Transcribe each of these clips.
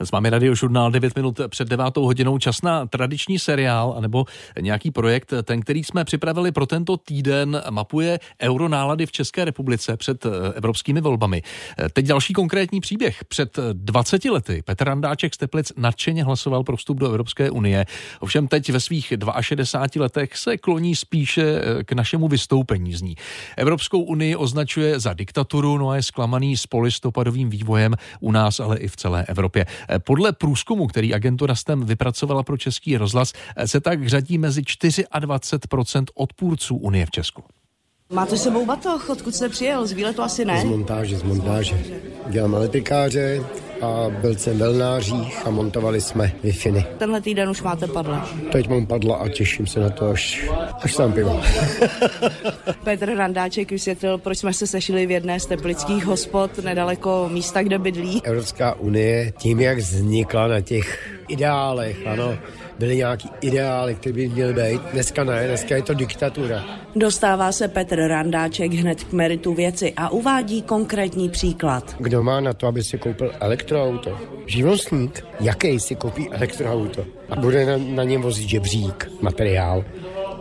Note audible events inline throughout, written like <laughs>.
S vámi radiožurnál 9 minut před 9 hodinou čas na tradiční seriál anebo nějaký projekt. Ten, který jsme připravili pro tento týden, mapuje euronálady v České republice před eh, evropskými volbami. Eh, teď další konkrétní příběh. Před 20 lety Petr Randáček z Teplic nadšeně hlasoval pro vstup do Evropské unie. Ovšem teď ve svých 62 letech se kloní spíše eh, k našemu vystoupení z ní. Evropskou unii označuje za diktaturu, no a je zklamaný s polistopadovým vývojem u nás, ale i v celé Evropě. Podle průzkumu, který agentura STEM vypracovala pro Český rozhlas, se tak řadí mezi 24% odpůrců Unie v Česku. Máte sebou batoh, odkud jste přijel? Z výletu asi ne? Z montáže, z montáže. Dělám elektrikáře a byl jsem v Elnářích a montovali jsme wi Tenhle týden už máte padla. Teď mám padla a těším se na to, až, až sám pivo. <laughs> Petr Randáček vysvětlil, proč jsme se sešli v jedné z teplických hospod nedaleko místa, kde bydlí. Evropská unie tím, jak vznikla na těch ideálech, ano, byly nějaký ideály, které by měly být. Dneska ne, dneska je to diktatura. Dostává se Petr Randáček hned k meritu věci a uvádí konkrétní příklad. Kdo má na to, aby si koupil elektroauto? Živnostník? Jaký si koupí elektroauto? A bude na, na něm vozit žebřík, materiál.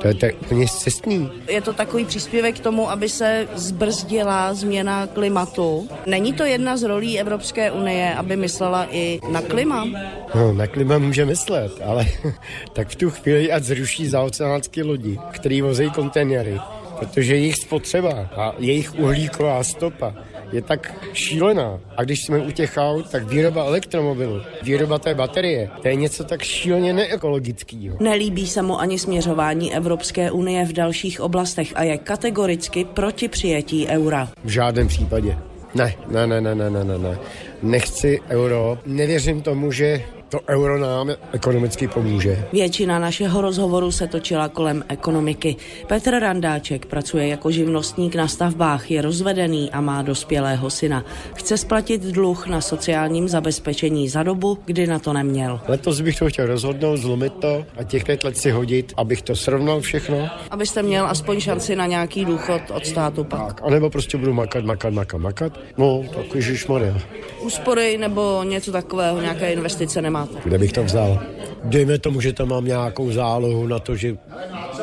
To je tak úplně cestný. Je to takový příspěvek k tomu, aby se zbrzdila změna klimatu. Není to jedna z rolí Evropské unie, aby myslela i na klima? No, na klima může myslet, ale <laughs> tak v tu chvíli ať zruší zaoceánské lodi, který vozí kontejnery, protože jejich spotřeba a jejich uhlíková stopa je tak šílená. A když jsme u těch aut, tak výroba elektromobilu, výroba té baterie, to je něco tak šíleně neekologického. Nelíbí se mu ani směřování Evropské unie v dalších oblastech a je kategoricky proti přijetí eura. V žádném případě. Ne, ne, ne, ne, ne, ne, ne. Nechci euro. Nevěřím tomu, že to euro nám ekonomicky pomůže. Většina našeho rozhovoru se točila kolem ekonomiky. Petr Randáček pracuje jako živnostník na stavbách, je rozvedený a má dospělého syna. Chce splatit dluh na sociálním zabezpečení za dobu, kdy na to neměl. Letos bych to chtěl rozhodnout, zlomit to a těch pět let si hodit, abych to srovnal všechno. Abyste měl aspoň šanci na nějaký důchod od státu pak. Tak, anebo prostě budu makat, makat, makat, makat. No, tak ježišmarja. Úspory nebo něco takového, nějaké investice nemá máte? Kde bych to vzal? Dejme tomu, že tam mám nějakou zálohu na to, že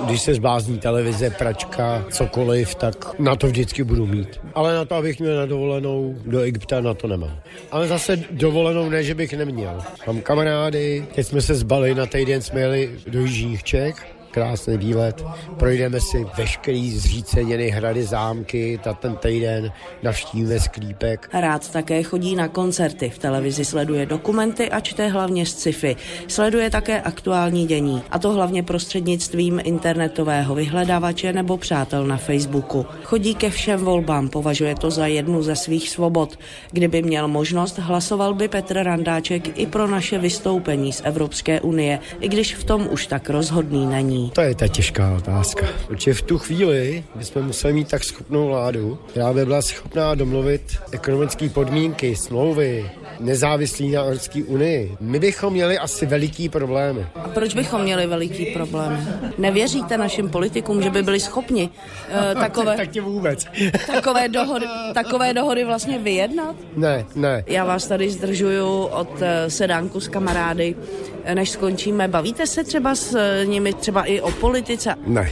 když se zbázní televize, pračka, cokoliv, tak na to vždycky budu mít. Ale na to, abych měl na dovolenou do Egypta, na to nemám. Ale zase dovolenou ne, že bych neměl. Mám kamarády, teď jsme se zbali na týden, jsme jeli do Jižních Čech, krásný výlet. Projdeme si veškerý zříceněny hrady, zámky, ta ten týden navštívíme sklípek. Rád také chodí na koncerty, v televizi sleduje dokumenty a čte hlavně sci-fi. Sleduje také aktuální dění, a to hlavně prostřednictvím internetového vyhledávače nebo přátel na Facebooku. Chodí ke všem volbám, považuje to za jednu ze svých svobod. Kdyby měl možnost, hlasoval by Petr Randáček i pro naše vystoupení z Evropské unie, i když v tom už tak rozhodný není. To je ta těžká otázka. Protože v tu chvíli bychom museli mít tak schopnou vládu, která by byla schopná domluvit ekonomické podmínky, smlouvy, nezávislí na Evropské unii. My bychom měli asi veliký problémy. A proč bychom měli veliký problém? Nevěříte našim politikům, že by byli schopni uh, <laughs> takové, tak tě vůbec. <laughs> takové, dohody, takové dohody vlastně vyjednat? Ne, ne. Já vás tady zdržuju od uh, sedánku s kamarády, než skončíme. Bavíte se třeba s nimi třeba i o politice? Ne.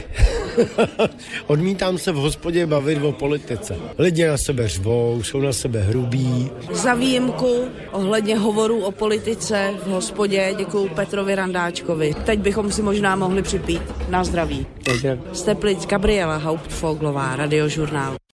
<laughs> Odmítám se v hospodě bavit o politice. Lidi na sebe řvou, jsou na sebe hrubí. Za výjimku ohledně hovorů o politice v hospodě děkuji Petrovi Randáčkovi. Teď bychom si možná mohli připít. Na zdraví. Steplic Gabriela Hauptfoglová, radiožurnál.